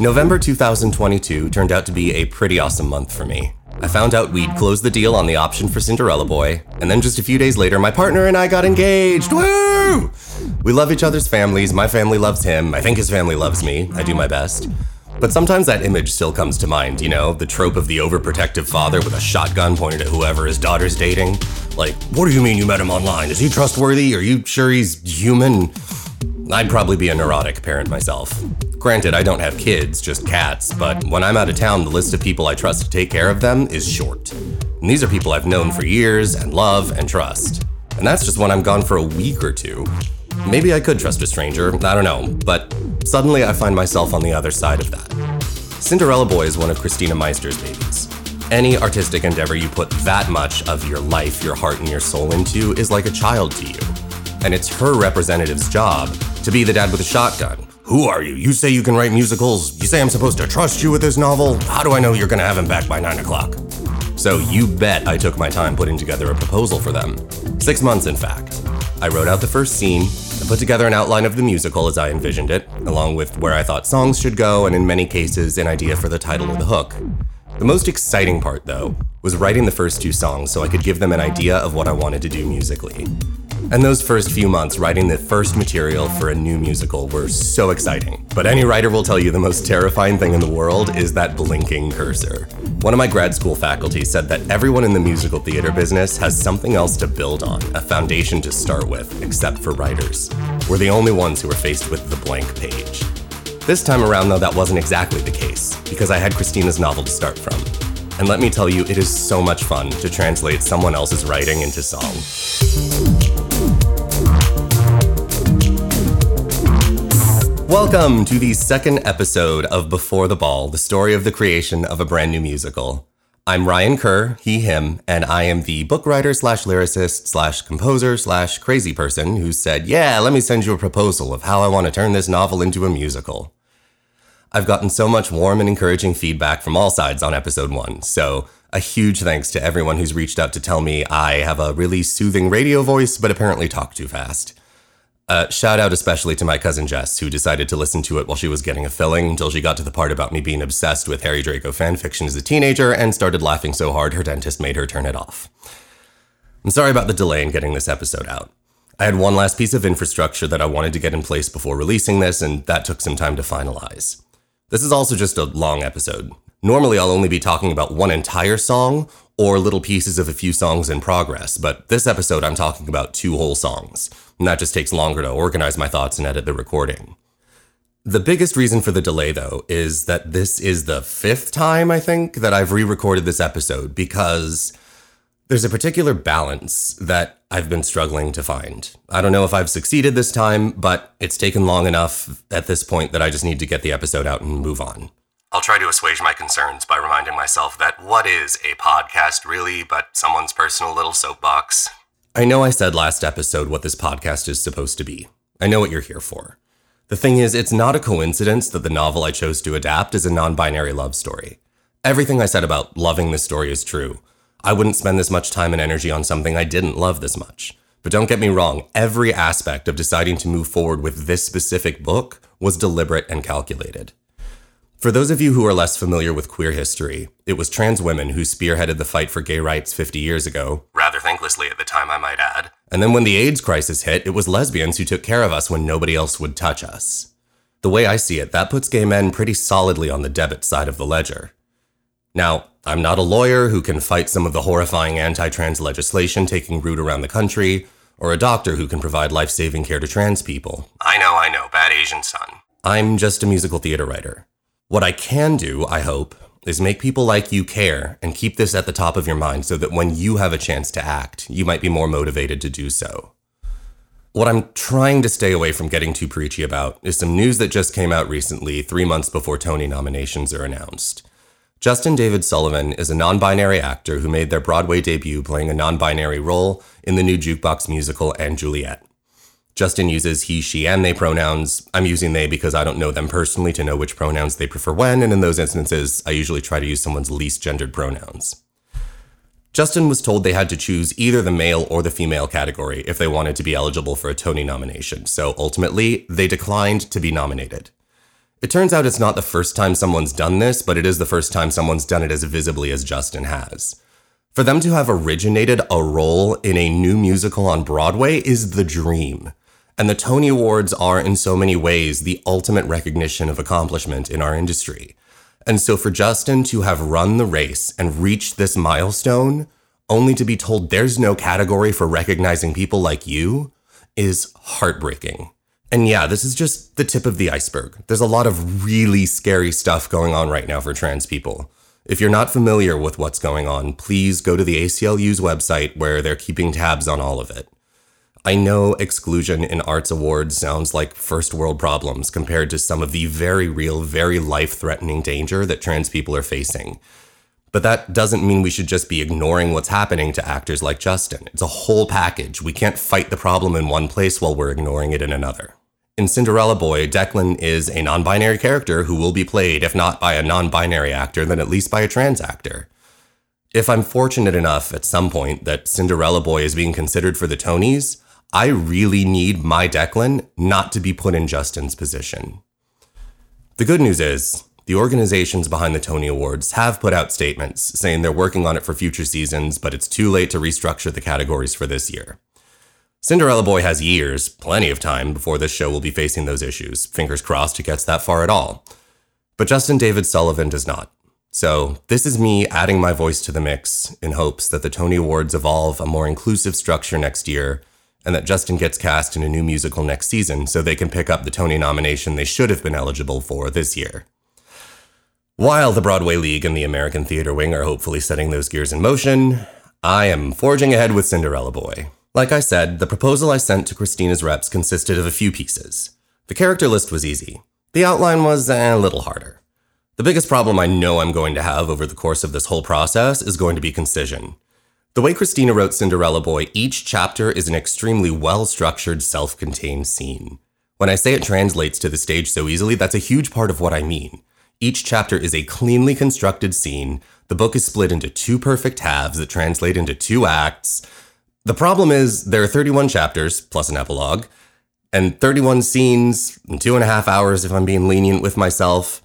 November 2022 turned out to be a pretty awesome month for me. I found out we'd closed the deal on the option for Cinderella Boy, and then just a few days later, my partner and I got engaged. Woo! We love each other's families. My family loves him. I think his family loves me. I do my best. But sometimes that image still comes to mind, you know, the trope of the overprotective father with a shotgun pointed at whoever his daughter's dating. Like, what do you mean you met him online? Is he trustworthy? Are you sure he's human? I'd probably be a neurotic parent myself. Granted, I don't have kids, just cats, but when I'm out of town, the list of people I trust to take care of them is short. And these are people I've known for years and love and trust. And that's just when I'm gone for a week or two. Maybe I could trust a stranger, I don't know, but suddenly I find myself on the other side of that. Cinderella Boy is one of Christina Meister's babies. Any artistic endeavor you put that much of your life, your heart, and your soul into is like a child to you. And it's her representative's job to be the dad with a shotgun, who are you? You say you can write musicals? You say I'm supposed to trust you with this novel? How do I know you're gonna have him back by 9 o'clock? So you bet I took my time putting together a proposal for them. Six months, in fact. I wrote out the first scene, and put together an outline of the musical as I envisioned it, along with where I thought songs should go, and in many cases, an idea for the title or the hook. The most exciting part, though, was writing the first two songs so I could give them an idea of what I wanted to do musically. And those first few months writing the first material for a new musical were so exciting. But any writer will tell you the most terrifying thing in the world is that blinking cursor. One of my grad school faculty said that everyone in the musical theater business has something else to build on, a foundation to start with, except for writers. We're the only ones who are faced with the blank page. This time around, though, that wasn't exactly the case, because I had Christina's novel to start from. And let me tell you, it is so much fun to translate someone else's writing into song. Welcome to the second episode of Before the Ball, the story of the creation of a brand new musical. I'm Ryan Kerr, he, him, and I am the book writer slash lyricist slash composer slash crazy person who said, Yeah, let me send you a proposal of how I want to turn this novel into a musical. I've gotten so much warm and encouraging feedback from all sides on episode one, so a huge thanks to everyone who's reached out to tell me I have a really soothing radio voice, but apparently talk too fast. Uh, shout out especially to my cousin Jess, who decided to listen to it while she was getting a filling until she got to the part about me being obsessed with Harry Draco fanfiction as a teenager and started laughing so hard her dentist made her turn it off. I'm sorry about the delay in getting this episode out. I had one last piece of infrastructure that I wanted to get in place before releasing this, and that took some time to finalize. This is also just a long episode. Normally, I'll only be talking about one entire song or little pieces of a few songs in progress, but this episode I'm talking about two whole songs and that just takes longer to organize my thoughts and edit the recording. The biggest reason for the delay, though, is that this is the fifth time, I think, that I've re recorded this episode because there's a particular balance that I've been struggling to find. I don't know if I've succeeded this time, but it's taken long enough at this point that I just need to get the episode out and move on. I'll try to assuage my concerns by reminding myself that what is a podcast really but someone's personal little soapbox? I know I said last episode what this podcast is supposed to be. I know what you're here for. The thing is, it's not a coincidence that the novel I chose to adapt is a non binary love story. Everything I said about loving this story is true. I wouldn't spend this much time and energy on something I didn't love this much. But don't get me wrong, every aspect of deciding to move forward with this specific book was deliberate and calculated. For those of you who are less familiar with queer history, it was trans women who spearheaded the fight for gay rights 50 years ago, rather thanklessly at the time, I might add. And then when the AIDS crisis hit, it was lesbians who took care of us when nobody else would touch us. The way I see it, that puts gay men pretty solidly on the debit side of the ledger. Now, I'm not a lawyer who can fight some of the horrifying anti trans legislation taking root around the country, or a doctor who can provide life saving care to trans people. I know, I know, bad Asian son. I'm just a musical theater writer. What I can do, I hope, is make people like you care and keep this at the top of your mind so that when you have a chance to act, you might be more motivated to do so. What I'm trying to stay away from getting too preachy about is some news that just came out recently, three months before Tony nominations are announced. Justin David Sullivan is a non binary actor who made their Broadway debut playing a non binary role in the new jukebox musical & Juliet. Justin uses he, she, and they pronouns. I'm using they because I don't know them personally to know which pronouns they prefer when, and in those instances, I usually try to use someone's least gendered pronouns. Justin was told they had to choose either the male or the female category if they wanted to be eligible for a Tony nomination, so ultimately, they declined to be nominated. It turns out it's not the first time someone's done this, but it is the first time someone's done it as visibly as Justin has. For them to have originated a role in a new musical on Broadway is the dream. And the Tony Awards are, in so many ways, the ultimate recognition of accomplishment in our industry. And so for Justin to have run the race and reached this milestone, only to be told there's no category for recognizing people like you, is heartbreaking. And yeah, this is just the tip of the iceberg. There's a lot of really scary stuff going on right now for trans people. If you're not familiar with what's going on, please go to the ACLU's website where they're keeping tabs on all of it. I know exclusion in arts awards sounds like first world problems compared to some of the very real, very life threatening danger that trans people are facing. But that doesn't mean we should just be ignoring what's happening to actors like Justin. It's a whole package. We can't fight the problem in one place while we're ignoring it in another. In Cinderella Boy, Declan is a non binary character who will be played, if not by a non binary actor, then at least by a trans actor. If I'm fortunate enough at some point that Cinderella Boy is being considered for the Tonys, I really need my Declan not to be put in Justin's position. The good news is, the organizations behind the Tony Awards have put out statements saying they're working on it for future seasons, but it's too late to restructure the categories for this year. Cinderella Boy has years, plenty of time, before this show will be facing those issues. Fingers crossed it gets that far at all. But Justin David Sullivan does not. So, this is me adding my voice to the mix in hopes that the Tony Awards evolve a more inclusive structure next year and that Justin gets cast in a new musical next season so they can pick up the Tony nomination they should have been eligible for this year. While the Broadway League and the American Theater Wing are hopefully setting those gears in motion, I am forging ahead with Cinderella Boy. Like I said, the proposal I sent to Christina's reps consisted of a few pieces. The character list was easy. The outline was a little harder. The biggest problem I know I'm going to have over the course of this whole process is going to be concision. The way Christina wrote Cinderella Boy, each chapter is an extremely well structured, self contained scene. When I say it translates to the stage so easily, that's a huge part of what I mean. Each chapter is a cleanly constructed scene. The book is split into two perfect halves that translate into two acts. The problem is, there are 31 chapters, plus an epilogue, and 31 scenes in two and a half hours if I'm being lenient with myself.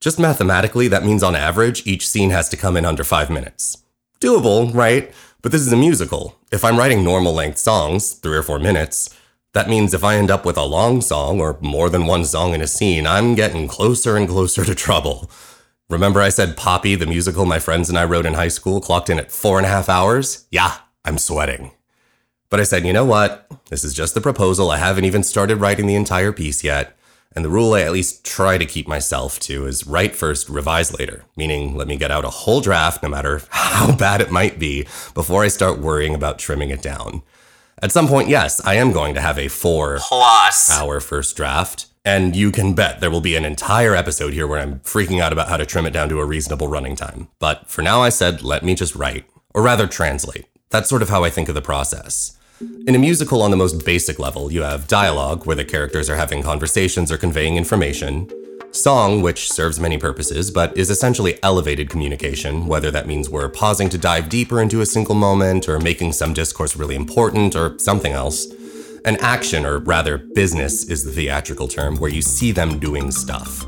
Just mathematically, that means on average, each scene has to come in under five minutes. Doable, right? But this is a musical. If I'm writing normal length songs, three or four minutes, that means if I end up with a long song or more than one song in a scene, I'm getting closer and closer to trouble. Remember, I said Poppy, the musical my friends and I wrote in high school, clocked in at four and a half hours? Yeah, I'm sweating. But I said, you know what? This is just the proposal. I haven't even started writing the entire piece yet. And the rule I at least try to keep myself to is write first, revise later, meaning let me get out a whole draft, no matter how bad it might be, before I start worrying about trimming it down. At some point, yes, I am going to have a four plus hour first draft. And you can bet there will be an entire episode here where I'm freaking out about how to trim it down to a reasonable running time. But for now, I said, let me just write, or rather translate. That's sort of how I think of the process. In a musical, on the most basic level, you have dialogue, where the characters are having conversations or conveying information, song, which serves many purposes, but is essentially elevated communication, whether that means we're pausing to dive deeper into a single moment, or making some discourse really important, or something else. An action, or rather, business, is the theatrical term, where you see them doing stuff.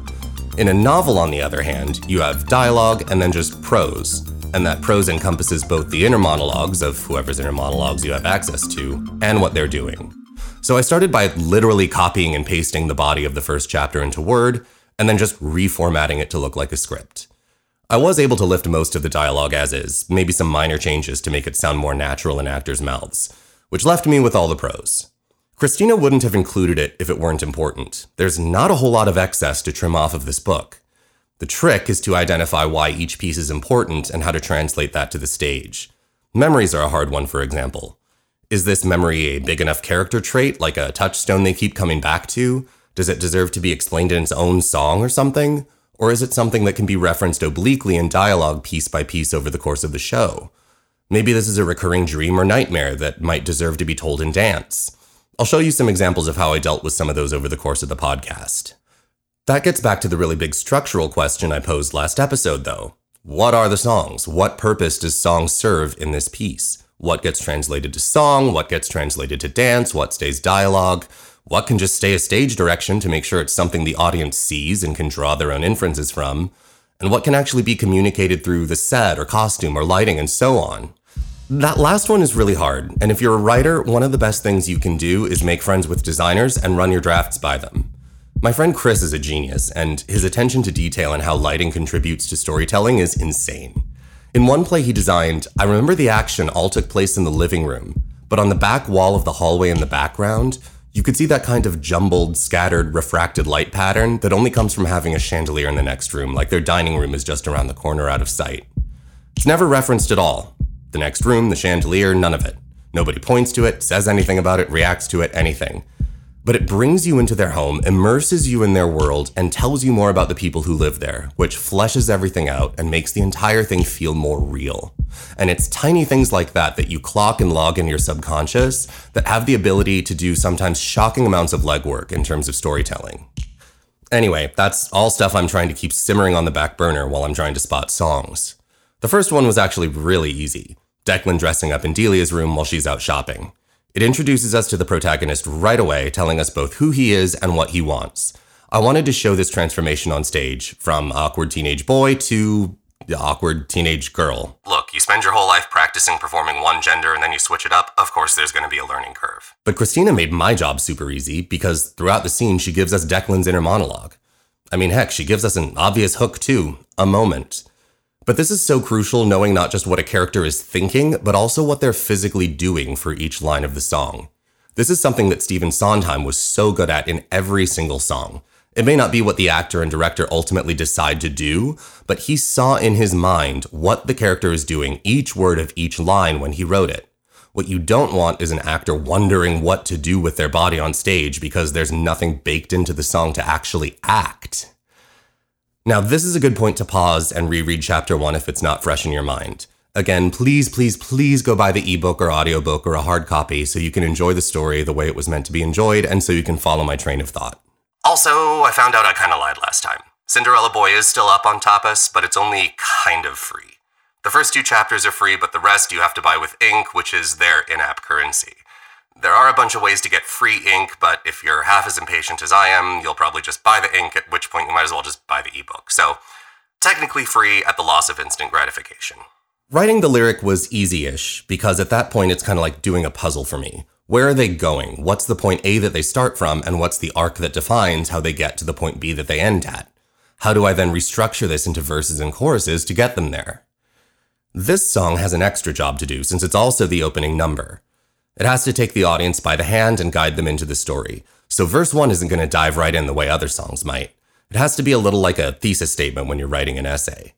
In a novel, on the other hand, you have dialogue and then just prose, and that prose encompasses both the inner monologues of whoever's inner monologues you have access to and what they're doing. So I started by literally copying and pasting the body of the first chapter into Word, and then just reformatting it to look like a script. I was able to lift most of the dialogue as is, maybe some minor changes to make it sound more natural in actors' mouths, which left me with all the prose. Christina wouldn't have included it if it weren't important. There's not a whole lot of excess to trim off of this book. The trick is to identify why each piece is important and how to translate that to the stage. Memories are a hard one, for example. Is this memory a big enough character trait, like a touchstone they keep coming back to? Does it deserve to be explained in its own song or something? Or is it something that can be referenced obliquely in dialogue piece by piece over the course of the show? Maybe this is a recurring dream or nightmare that might deserve to be told in dance. I'll show you some examples of how I dealt with some of those over the course of the podcast. That gets back to the really big structural question I posed last episode, though. What are the songs? What purpose does song serve in this piece? What gets translated to song? What gets translated to dance? What stays dialogue? What can just stay a stage direction to make sure it's something the audience sees and can draw their own inferences from? And what can actually be communicated through the set or costume or lighting and so on? That last one is really hard, and if you're a writer, one of the best things you can do is make friends with designers and run your drafts by them. My friend Chris is a genius, and his attention to detail and how lighting contributes to storytelling is insane. In one play he designed, I remember the action all took place in the living room, but on the back wall of the hallway in the background, you could see that kind of jumbled, scattered, refracted light pattern that only comes from having a chandelier in the next room, like their dining room is just around the corner out of sight. It's never referenced at all. The next room, the chandelier, none of it. Nobody points to it, says anything about it, reacts to it, anything but it brings you into their home, immerses you in their world, and tells you more about the people who live there, which fleshes everything out and makes the entire thing feel more real. And it's tiny things like that that you clock and log in your subconscious that have the ability to do sometimes shocking amounts of legwork in terms of storytelling. Anyway, that's all stuff I'm trying to keep simmering on the back burner while I'm trying to spot songs. The first one was actually really easy Declan dressing up in Delia's room while she's out shopping. It introduces us to the protagonist right away, telling us both who he is and what he wants. I wanted to show this transformation on stage from awkward teenage boy to the awkward teenage girl. Look, you spend your whole life practicing performing one gender and then you switch it up. Of course, there's going to be a learning curve. But Christina made my job super easy because throughout the scene, she gives us Declan's inner monologue. I mean, heck, she gives us an obvious hook too a moment. But this is so crucial knowing not just what a character is thinking, but also what they're physically doing for each line of the song. This is something that Stephen Sondheim was so good at in every single song. It may not be what the actor and director ultimately decide to do, but he saw in his mind what the character is doing each word of each line when he wrote it. What you don't want is an actor wondering what to do with their body on stage because there's nothing baked into the song to actually act. Now, this is a good point to pause and reread chapter one if it's not fresh in your mind. Again, please, please, please go buy the ebook or audiobook or a hard copy so you can enjoy the story the way it was meant to be enjoyed and so you can follow my train of thought. Also, I found out I kind of lied last time. Cinderella Boy is still up on Tapas, but it's only kind of free. The first two chapters are free, but the rest you have to buy with ink, which is their in app currency. There are a bunch of ways to get free ink, but if you're half as impatient as I am, you'll probably just buy the ink, at which point you might as well just buy the ebook. So, technically free at the loss of instant gratification. Writing the lyric was easy ish, because at that point it's kind of like doing a puzzle for me. Where are they going? What's the point A that they start from, and what's the arc that defines how they get to the point B that they end at? How do I then restructure this into verses and choruses to get them there? This song has an extra job to do since it's also the opening number. It has to take the audience by the hand and guide them into the story. So verse 1 isn't going to dive right in the way other songs might. It has to be a little like a thesis statement when you're writing an essay.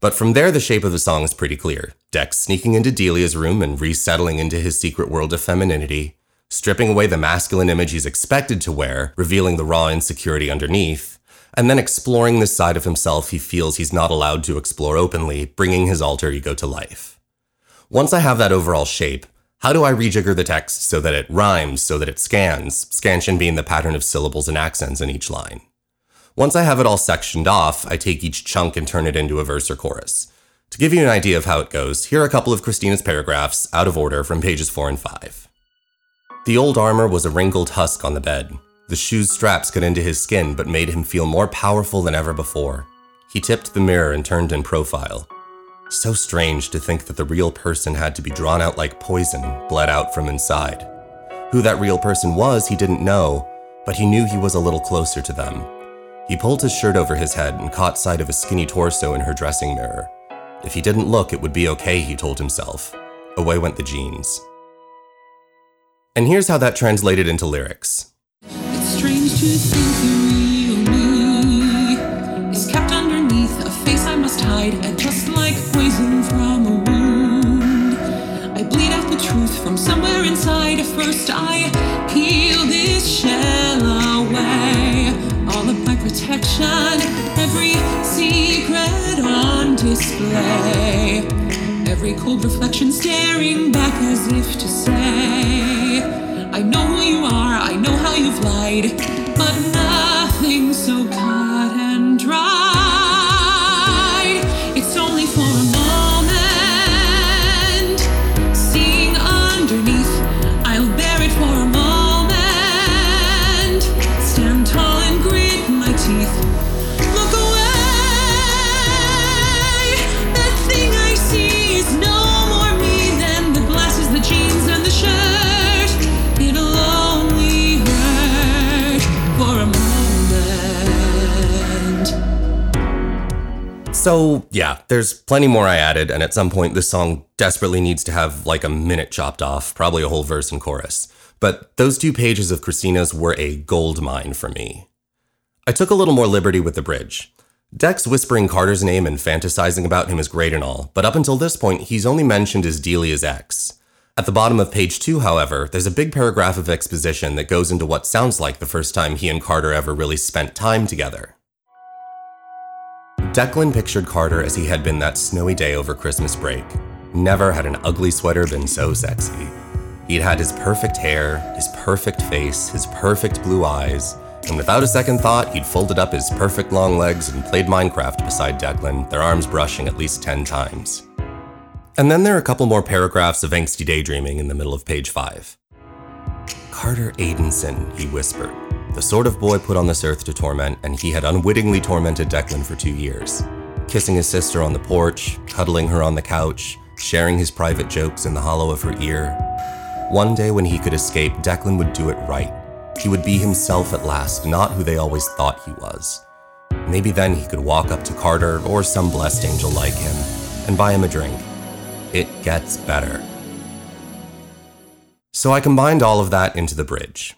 But from there, the shape of the song is pretty clear. Dex sneaking into Delia's room and resettling into his secret world of femininity, stripping away the masculine image he's expected to wear, revealing the raw insecurity underneath, and then exploring this side of himself he feels he's not allowed to explore openly, bringing his alter ego to life. Once I have that overall shape, how do I rejigger the text so that it rhymes, so that it scans, scansion being the pattern of syllables and accents in each line? Once I have it all sectioned off, I take each chunk and turn it into a verse or chorus. To give you an idea of how it goes, here are a couple of Christina's paragraphs, out of order, from pages 4 and 5. The old armor was a wrinkled husk on the bed. The shoe's straps cut into his skin but made him feel more powerful than ever before. He tipped the mirror and turned in profile. So strange to think that the real person had to be drawn out like poison, bled out from inside. Who that real person was, he didn't know, but he knew he was a little closer to them. He pulled his shirt over his head and caught sight of a skinny torso in her dressing mirror. If he didn't look, it would be okay, he told himself. Away went the jeans. And here's how that translated into lyrics. It's strange to think the from somewhere inside. First, I peel this shell away, all of my protection, every secret on display, every cold reflection staring back as if to say, I know who you are, I know how you've lied, but nothing so cut and dry. So, yeah, there's plenty more I added, and at some point, this song desperately needs to have like a minute chopped off, probably a whole verse and chorus. But those two pages of Christina's were a gold mine for me. I took a little more liberty with the bridge. Dex whispering Carter's name and fantasizing about him is great and all, but up until this point, he's only mentioned as Delia's ex. At the bottom of page two, however, there's a big paragraph of exposition that goes into what sounds like the first time he and Carter ever really spent time together. Declan pictured Carter as he had been that snowy day over Christmas break. Never had an ugly sweater been so sexy. He'd had his perfect hair, his perfect face, his perfect blue eyes, and without a second thought, he'd folded up his perfect long legs and played Minecraft beside Declan, their arms brushing at least 10 times. And then there are a couple more paragraphs of angsty daydreaming in the middle of page 5. Carter Aidenson, he whispered, the sort of boy put on this earth to torment, and he had unwittingly tormented Declan for two years. Kissing his sister on the porch, cuddling her on the couch, sharing his private jokes in the hollow of her ear. One day when he could escape, Declan would do it right. He would be himself at last, not who they always thought he was. Maybe then he could walk up to Carter or some blessed angel like him and buy him a drink. It gets better. So I combined all of that into the bridge.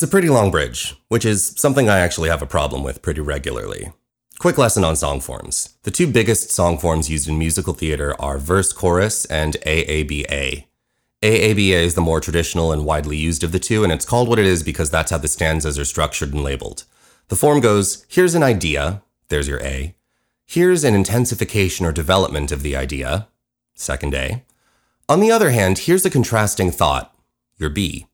It's a pretty long bridge, which is something I actually have a problem with pretty regularly. Quick lesson on song forms. The two biggest song forms used in musical theater are verse chorus and AABA. AABA is the more traditional and widely used of the two, and it's called what it is because that's how the stanzas are structured and labeled. The form goes here's an idea, there's your A. Here's an intensification or development of the idea, second A. On the other hand, here's a contrasting thought, your B.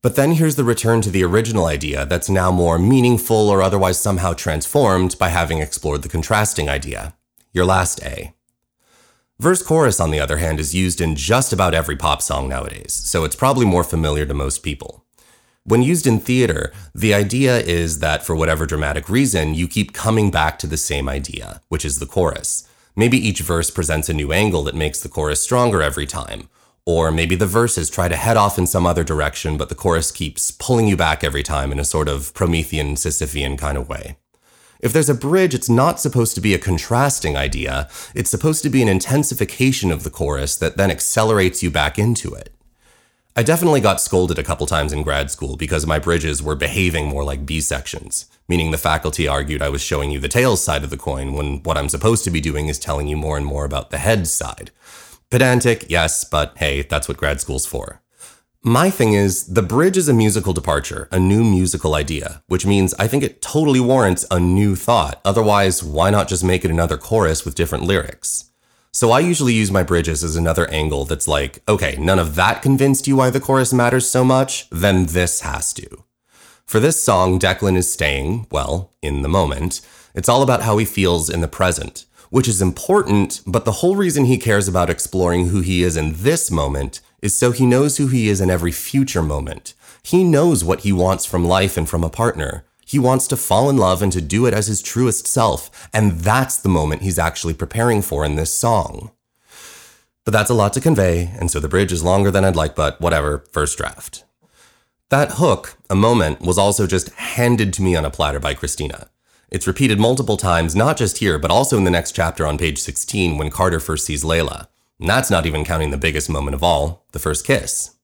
But then here's the return to the original idea that's now more meaningful or otherwise somehow transformed by having explored the contrasting idea. Your last A. Verse chorus, on the other hand, is used in just about every pop song nowadays, so it's probably more familiar to most people. When used in theater, the idea is that for whatever dramatic reason, you keep coming back to the same idea, which is the chorus. Maybe each verse presents a new angle that makes the chorus stronger every time. Or maybe the verses try to head off in some other direction, but the chorus keeps pulling you back every time in a sort of Promethean, Sisyphean kind of way. If there's a bridge, it's not supposed to be a contrasting idea, it's supposed to be an intensification of the chorus that then accelerates you back into it. I definitely got scolded a couple times in grad school because my bridges were behaving more like B sections, meaning the faculty argued I was showing you the tails side of the coin when what I'm supposed to be doing is telling you more and more about the heads side. Pedantic, yes, but hey, that's what grad school's for. My thing is, the bridge is a musical departure, a new musical idea, which means I think it totally warrants a new thought. Otherwise, why not just make it another chorus with different lyrics? So I usually use my bridges as another angle that's like, okay, none of that convinced you why the chorus matters so much, then this has to. For this song, Declan is staying, well, in the moment. It's all about how he feels in the present, which is important, but the whole reason he cares about exploring who he is in this moment is so he knows who he is in every future moment. He knows what he wants from life and from a partner. He wants to fall in love and to do it as his truest self, and that's the moment he's actually preparing for in this song. But that's a lot to convey, and so the bridge is longer than I'd like, but whatever, first draft. That hook, a moment, was also just handed to me on a platter by Christina. It's repeated multiple times, not just here, but also in the next chapter on page 16 when Carter first sees Layla. And that's not even counting the biggest moment of all the first kiss.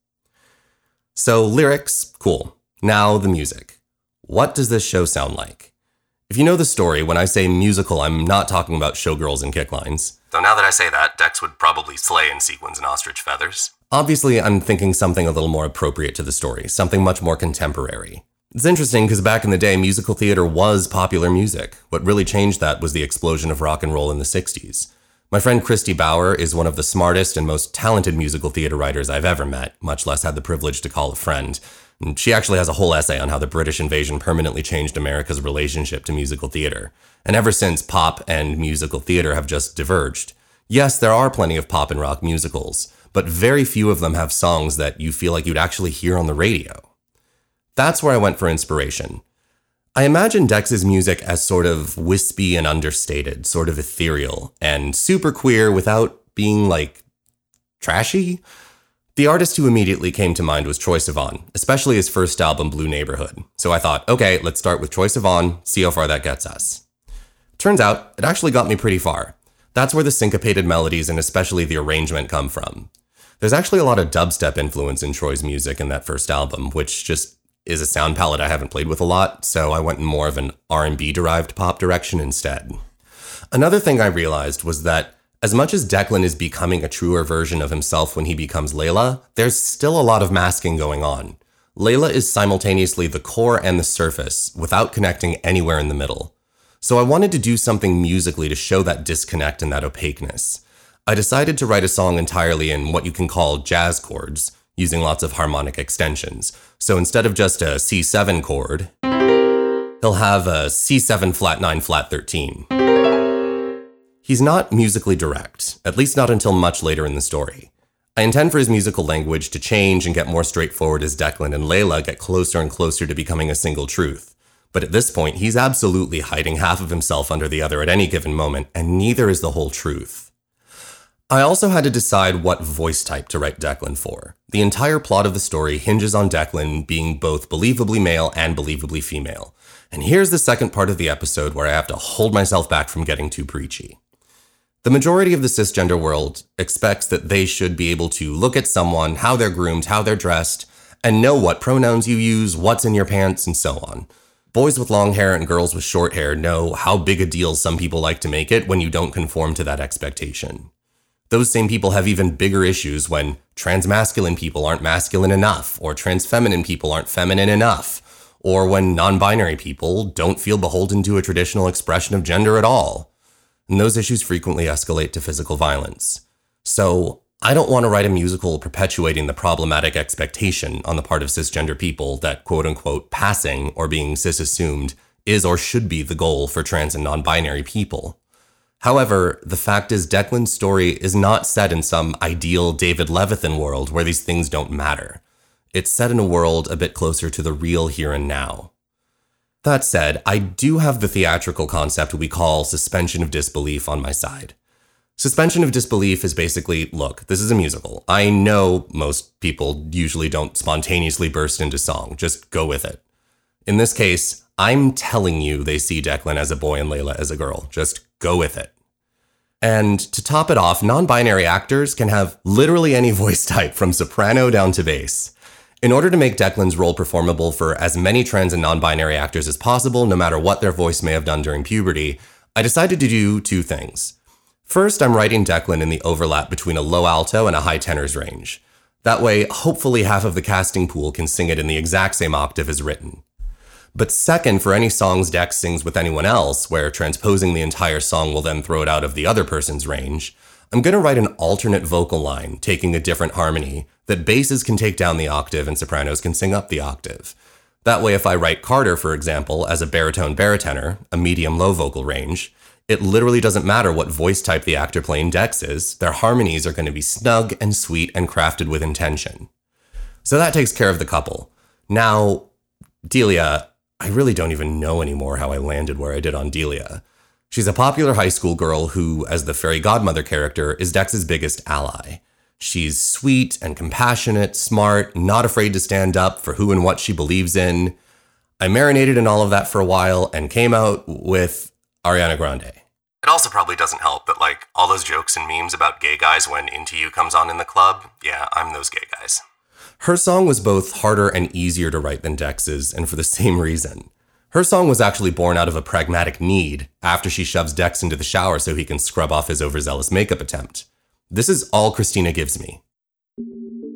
So, lyrics, cool. Now, the music. What does this show sound like? If you know the story, when I say musical, I'm not talking about showgirls and kicklines. Though now that I say that, Dex would probably slay in sequins and ostrich feathers. Obviously, I'm thinking something a little more appropriate to the story, something much more contemporary. It's interesting because back in the day, musical theater was popular music. What really changed that was the explosion of rock and roll in the 60s. My friend Christy Bauer is one of the smartest and most talented musical theater writers I've ever met, much less had the privilege to call a friend. And she actually has a whole essay on how the British invasion permanently changed America's relationship to musical theater. And ever since, pop and musical theater have just diverged. Yes, there are plenty of pop and rock musicals, but very few of them have songs that you feel like you'd actually hear on the radio. That's where I went for inspiration. I imagine Dex's music as sort of wispy and understated, sort of ethereal, and super queer without being like trashy. The artist who immediately came to mind was Troye Sivan, especially his first album, Blue Neighborhood. So I thought, okay, let's start with Troye Sivan, see how far that gets us. Turns out, it actually got me pretty far. That's where the syncopated melodies and especially the arrangement come from. There's actually a lot of dubstep influence in Troye's music in that first album, which just is a sound palette I haven't played with a lot, so I went in more of an R&B derived pop direction instead. Another thing I realized was that as much as Declan is becoming a truer version of himself when he becomes Layla, there's still a lot of masking going on. Layla is simultaneously the core and the surface, without connecting anywhere in the middle. So I wanted to do something musically to show that disconnect and that opaqueness. I decided to write a song entirely in what you can call jazz chords, using lots of harmonic extensions. So instead of just a C7 chord, he'll have a C7 flat 9 flat 13. He's not musically direct, at least not until much later in the story. I intend for his musical language to change and get more straightforward as Declan and Layla get closer and closer to becoming a single truth. But at this point, he's absolutely hiding half of himself under the other at any given moment, and neither is the whole truth. I also had to decide what voice type to write Declan for. The entire plot of the story hinges on Declan being both believably male and believably female. And here's the second part of the episode where I have to hold myself back from getting too preachy. The majority of the cisgender world expects that they should be able to look at someone, how they're groomed, how they're dressed, and know what pronouns you use, what's in your pants, and so on. Boys with long hair and girls with short hair know how big a deal some people like to make it when you don't conform to that expectation. Those same people have even bigger issues when transmasculine people aren't masculine enough, or transfeminine people aren't feminine enough, or when non binary people don't feel beholden to a traditional expression of gender at all. And those issues frequently escalate to physical violence. So, I don't want to write a musical perpetuating the problematic expectation on the part of cisgender people that quote unquote passing or being cis assumed is or should be the goal for trans and non binary people. However, the fact is, Declan's story is not set in some ideal David Levithan world where these things don't matter. It's set in a world a bit closer to the real here and now. That said, I do have the theatrical concept we call suspension of disbelief on my side. Suspension of disbelief is basically look, this is a musical. I know most people usually don't spontaneously burst into song, just go with it. In this case, I'm telling you they see Declan as a boy and Layla as a girl. Just go with it. And to top it off, non binary actors can have literally any voice type from soprano down to bass. In order to make Declan's role performable for as many trans and non binary actors as possible, no matter what their voice may have done during puberty, I decided to do two things. First, I'm writing Declan in the overlap between a low alto and a high tenor's range. That way, hopefully, half of the casting pool can sing it in the exact same octave as written. But second, for any songs Dex sings with anyone else, where transposing the entire song will then throw it out of the other person's range, I'm going to write an alternate vocal line, taking a different harmony, that basses can take down the octave and sopranos can sing up the octave. That way, if I write Carter, for example, as a baritone baritenor, a medium low vocal range, it literally doesn't matter what voice type the actor playing Dex is, their harmonies are going to be snug and sweet and crafted with intention. So that takes care of the couple. Now, Delia, I really don't even know anymore how I landed where I did on Delia. She's a popular high school girl who, as the fairy godmother character, is Dex's biggest ally. She's sweet and compassionate, smart, not afraid to stand up for who and what she believes in. I marinated in all of that for a while and came out with Ariana Grande. It also probably doesn't help that, like, all those jokes and memes about gay guys when Into You comes on in the club, yeah, I'm those gay guys. Her song was both harder and easier to write than Dex's, and for the same reason. Her song was actually born out of a pragmatic need after she shoves Dex into the shower so he can scrub off his overzealous makeup attempt. This is all Christina gives me.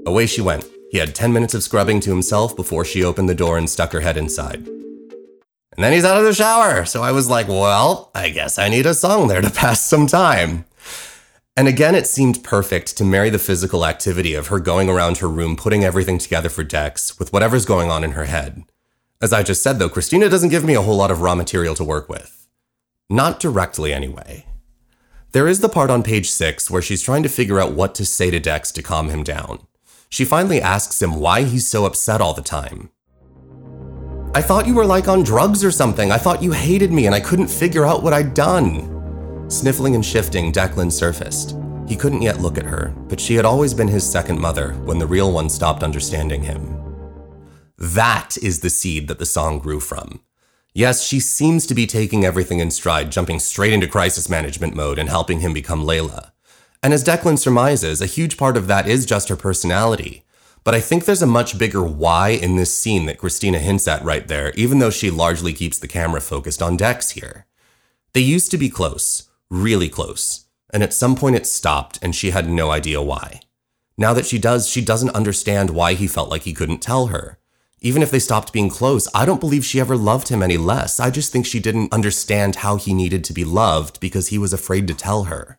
Away she went. He had 10 minutes of scrubbing to himself before she opened the door and stuck her head inside. And then he's out of the shower, so I was like, well, I guess I need a song there to pass some time. And again, it seemed perfect to marry the physical activity of her going around her room, putting everything together for Dex with whatever's going on in her head. As I just said, though, Christina doesn't give me a whole lot of raw material to work with. Not directly, anyway. There is the part on page six where she's trying to figure out what to say to Dex to calm him down. She finally asks him why he's so upset all the time. I thought you were like on drugs or something. I thought you hated me and I couldn't figure out what I'd done. Sniffling and shifting, Declan surfaced. He couldn't yet look at her, but she had always been his second mother when the real one stopped understanding him. That is the seed that the song grew from. Yes, she seems to be taking everything in stride, jumping straight into crisis management mode and helping him become Layla. And as Declan surmises, a huge part of that is just her personality. But I think there's a much bigger why in this scene that Christina hints at right there, even though she largely keeps the camera focused on Dex here. They used to be close, really close, and at some point it stopped and she had no idea why. Now that she does, she doesn't understand why he felt like he couldn't tell her. Even if they stopped being close, I don't believe she ever loved him any less. I just think she didn't understand how he needed to be loved because he was afraid to tell her.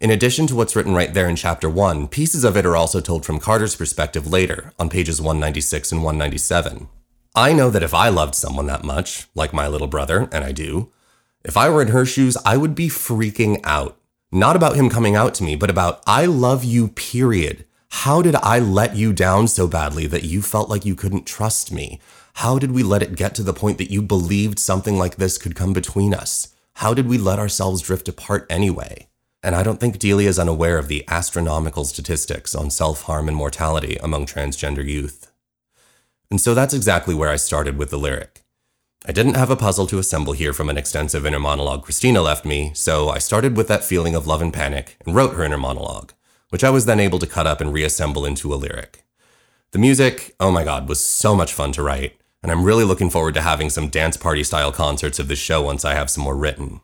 In addition to what's written right there in chapter 1, pieces of it are also told from Carter's perspective later, on pages 196 and 197. I know that if I loved someone that much, like my little brother, and I do, if I were in her shoes, I would be freaking out. Not about him coming out to me, but about I love you, period. How did I let you down so badly that you felt like you couldn't trust me? How did we let it get to the point that you believed something like this could come between us? How did we let ourselves drift apart anyway? And I don't think Delia is unaware of the astronomical statistics on self harm and mortality among transgender youth. And so that's exactly where I started with the lyric. I didn't have a puzzle to assemble here from an extensive inner monologue Christina left me, so I started with that feeling of love and panic and wrote her inner monologue which I was then able to cut up and reassemble into a lyric. The music, oh my god, was so much fun to write, and I'm really looking forward to having some dance party style concerts of this show once I have some more written.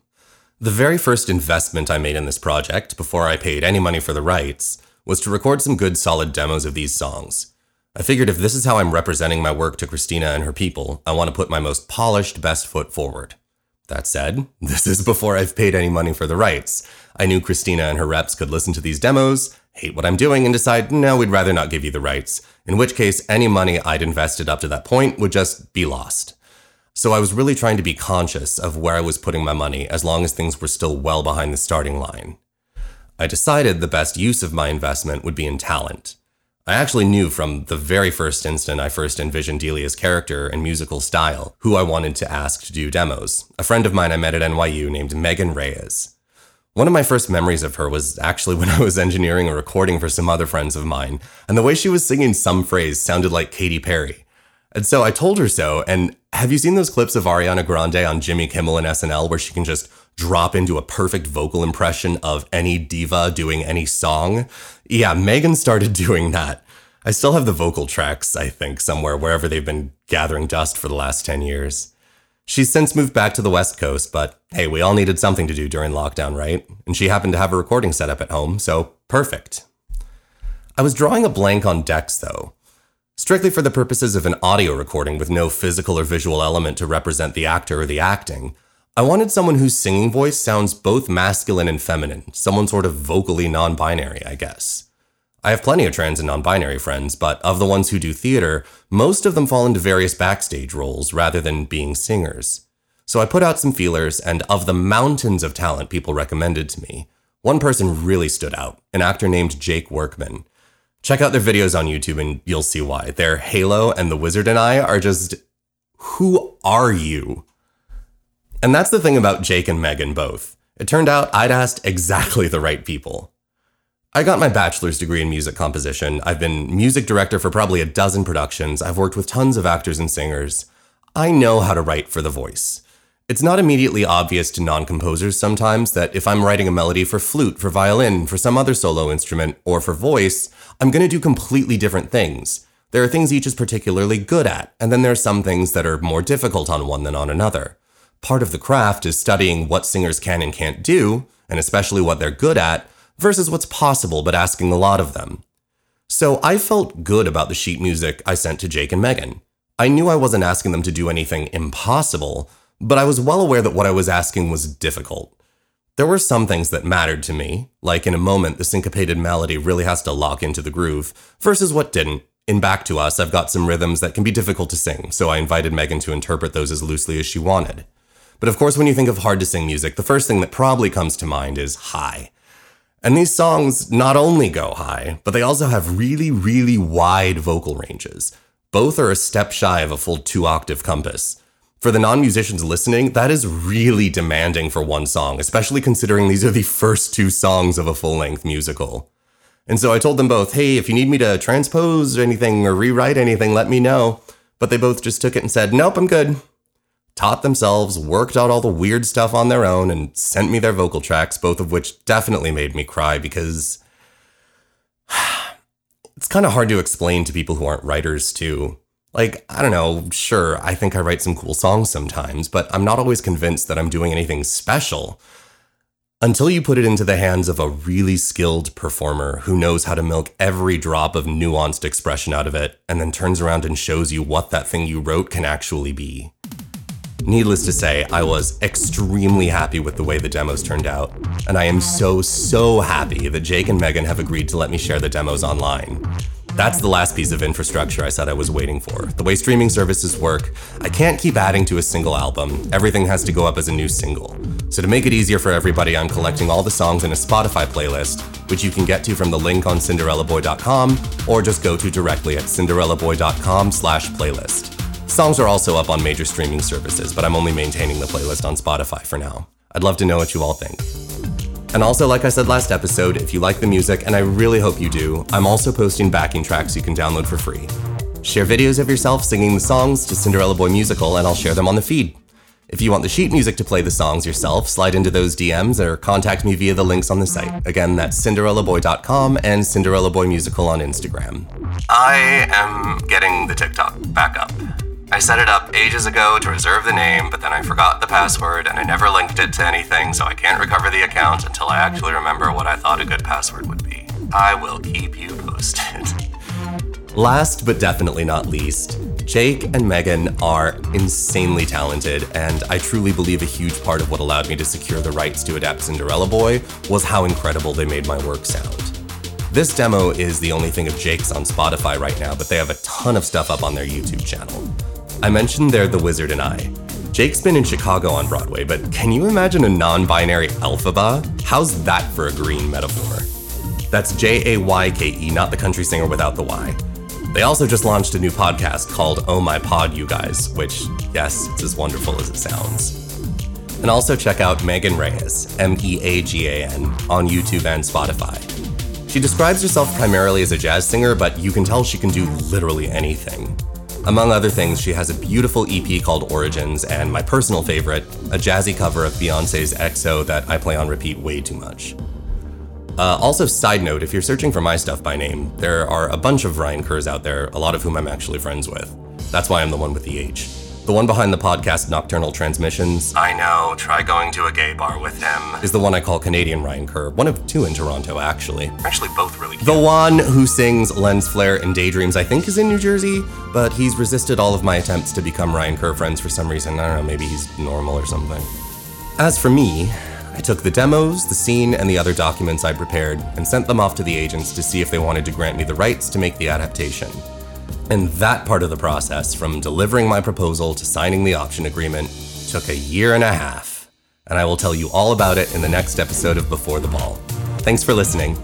The very first investment I made in this project, before I paid any money for the rights, was to record some good solid demos of these songs. I figured if this is how I'm representing my work to Christina and her people, I want to put my most polished best foot forward. That said, this is before I've paid any money for the rights. I knew Christina and her reps could listen to these demos, hate what I'm doing, and decide, no, we'd rather not give you the rights, in which case any money I'd invested up to that point would just be lost. So I was really trying to be conscious of where I was putting my money as long as things were still well behind the starting line. I decided the best use of my investment would be in talent. I actually knew from the very first instant I first envisioned Delia's character and musical style who I wanted to ask to do demos. A friend of mine I met at NYU named Meagan Reyes. One of my first memories of her was actually when I was engineering a recording for some other friends of mine, and the way she was singing some phrase sounded like Katy Perry. And so I told her so, and have you seen those clips of Ariana Grande on Jimmy Kimmel and SNL where she can just drop into a perfect vocal impression of any diva doing any song? Yeah, Meagan started doing that. I still have the vocal tracks, I think, somewhere, wherever they've been gathering dust for the last 10 years. She's since moved back to the West Coast, but hey, we all needed something to do during lockdown, right? And she happened to have a recording set up at home, so perfect. I was drawing a blank on Dex, though. Strictly for the purposes of an audio recording with no physical or visual element to represent the actor or the acting, I wanted someone whose singing voice sounds both masculine and feminine, someone sort of vocally non binary, I guess. I have plenty of trans and non binary friends, but of the ones who do theater, most of them fall into various backstage roles rather than being singers. So I put out some feelers, and of the mountains of talent people recommended to me, one person really stood out an actor named Jayke Workman. Check out their videos on YouTube and you'll see why. Their Halo and The Wizard and I are just. Who are you? And that's the thing about Jayke and Meagan both. It turned out I'd asked exactly the right people. I got my bachelor's degree in music composition. I've been music director for probably a dozen productions. I've worked with tons of actors and singers. I know how to write for the voice. It's not immediately obvious to non composers sometimes that if I'm writing a melody for flute, for violin, for some other solo instrument, or for voice, I'm going to do completely different things. There are things each is particularly good at, and then there are some things that are more difficult on one than on another. Part of the craft is studying what singers can and can't do, and especially what they're good at, versus what's possible but asking a lot of them. So I felt good about the sheet music I sent to Jayke and Meagan. I knew I wasn't asking them to do anything impossible, but I was well aware that what I was asking was difficult. There were some things that mattered to me, like in a moment the syncopated melody really has to lock into the groove, versus what didn't. In Back to Us, I've got some rhythms that can be difficult to sing, so I invited Meagan to interpret those as loosely as she wanted. But of course, when you think of hard to sing music, the first thing that probably comes to mind is high. And these songs not only go high, but they also have really, really wide vocal ranges. Both are a step shy of a full two octave compass. For the non musicians listening, that is really demanding for one song, especially considering these are the first two songs of a full length musical. And so I told them both, hey, if you need me to transpose anything or rewrite anything, let me know. But they both just took it and said, nope, I'm good. Taught themselves, worked out all the weird stuff on their own, and sent me their vocal tracks, both of which definitely made me cry because it's kind of hard to explain to people who aren't writers, too. Like, I don't know, sure, I think I write some cool songs sometimes, but I'm not always convinced that I'm doing anything special until you put it into the hands of a really skilled performer who knows how to milk every drop of nuanced expression out of it and then turns around and shows you what that thing you wrote can actually be. Needless to say, I was extremely happy with the way the demos turned out, and I am so, so happy that Jayke and Meagan have agreed to let me share the demos online. That's the last piece of infrastructure I said I was waiting for. The way streaming services work, I can't keep adding to a single album. Everything has to go up as a new single. So to make it easier for everybody, I'm collecting all the songs in a Spotify playlist, which you can get to from the link on cinderellaboy.com or just go to directly at cinderellaboy.com slash playlist. Songs are also up on major streaming services, but I'm only maintaining the playlist on Spotify for now. I'd love to know what you all think. And also, like I said last episode, if you like the music, and I really hope you do, I'm also posting backing tracks you can download for free. Share videos of yourself singing the songs to Cinderella Boy Musical, and I'll share them on the feed. If you want the sheet music to play the songs yourself, slide into those DMs or contact me via the links on the site. Again, that's cinderellaboy.com and Cinderella Boy Musical on Instagram. I am getting the TikTok back up. I set it up ages ago to reserve the name, but then I forgot the password and I never linked it to anything, so I can't recover the account until I actually remember what I thought a good password would be. I will keep you posted. Last but definitely not least, Jayke and Meagan are insanely talented, and I truly believe a huge part of what allowed me to secure the rights to adapt Cinderella Boy was how incredible they made my work sound. This demo is the only thing of Jayke's on Spotify right now, but they have a ton of stuff up on their YouTube channel. I mentioned they're The Wizard and I. Jayke's been in Chicago on Broadway, but can you imagine a non binary Elphaba? How's that for a green metaphor? That's J A Y K E, not the country singer without the Y. They also just launched a new podcast called Oh My Pod, you guys, which, yes, it's as wonderful as it sounds. And also check out Meagan Reyes, M E A G A N, on YouTube and Spotify. She describes herself primarily as a jazz singer, but you can tell she can do literally anything. Among other things, she has a beautiful EP called Origins, and my personal favorite, a jazzy cover of Beyonce's XO that I play on repeat way too much. Uh, also, side note, if you're searching for my stuff by name, there are a bunch of Ryan Kerrs out there, a lot of whom I'm actually friends with. That's why I'm the one with the H. The one behind the podcast Nocturnal Transmissions, I know, try going to a gay bar with him, is the one I call Canadian Ryan Kerr, one of two in Toronto, actually. Actually, both really cute. The one who sings Lens Flare and Daydreams, I think, is in New Jersey, but he's resisted all of my attempts to become Ryan Kerr friends for some reason. I don't know, maybe he's normal or something. As for me, I took the demos, the scene, and the other documents I prepared and sent them off to the agents to see if they wanted to grant me the rights to make the adaptation. And that part of the process, from delivering my proposal to signing the option agreement, took a year and a half. And I will tell you all about it in the next episode of Before the Ball. Thanks for listening.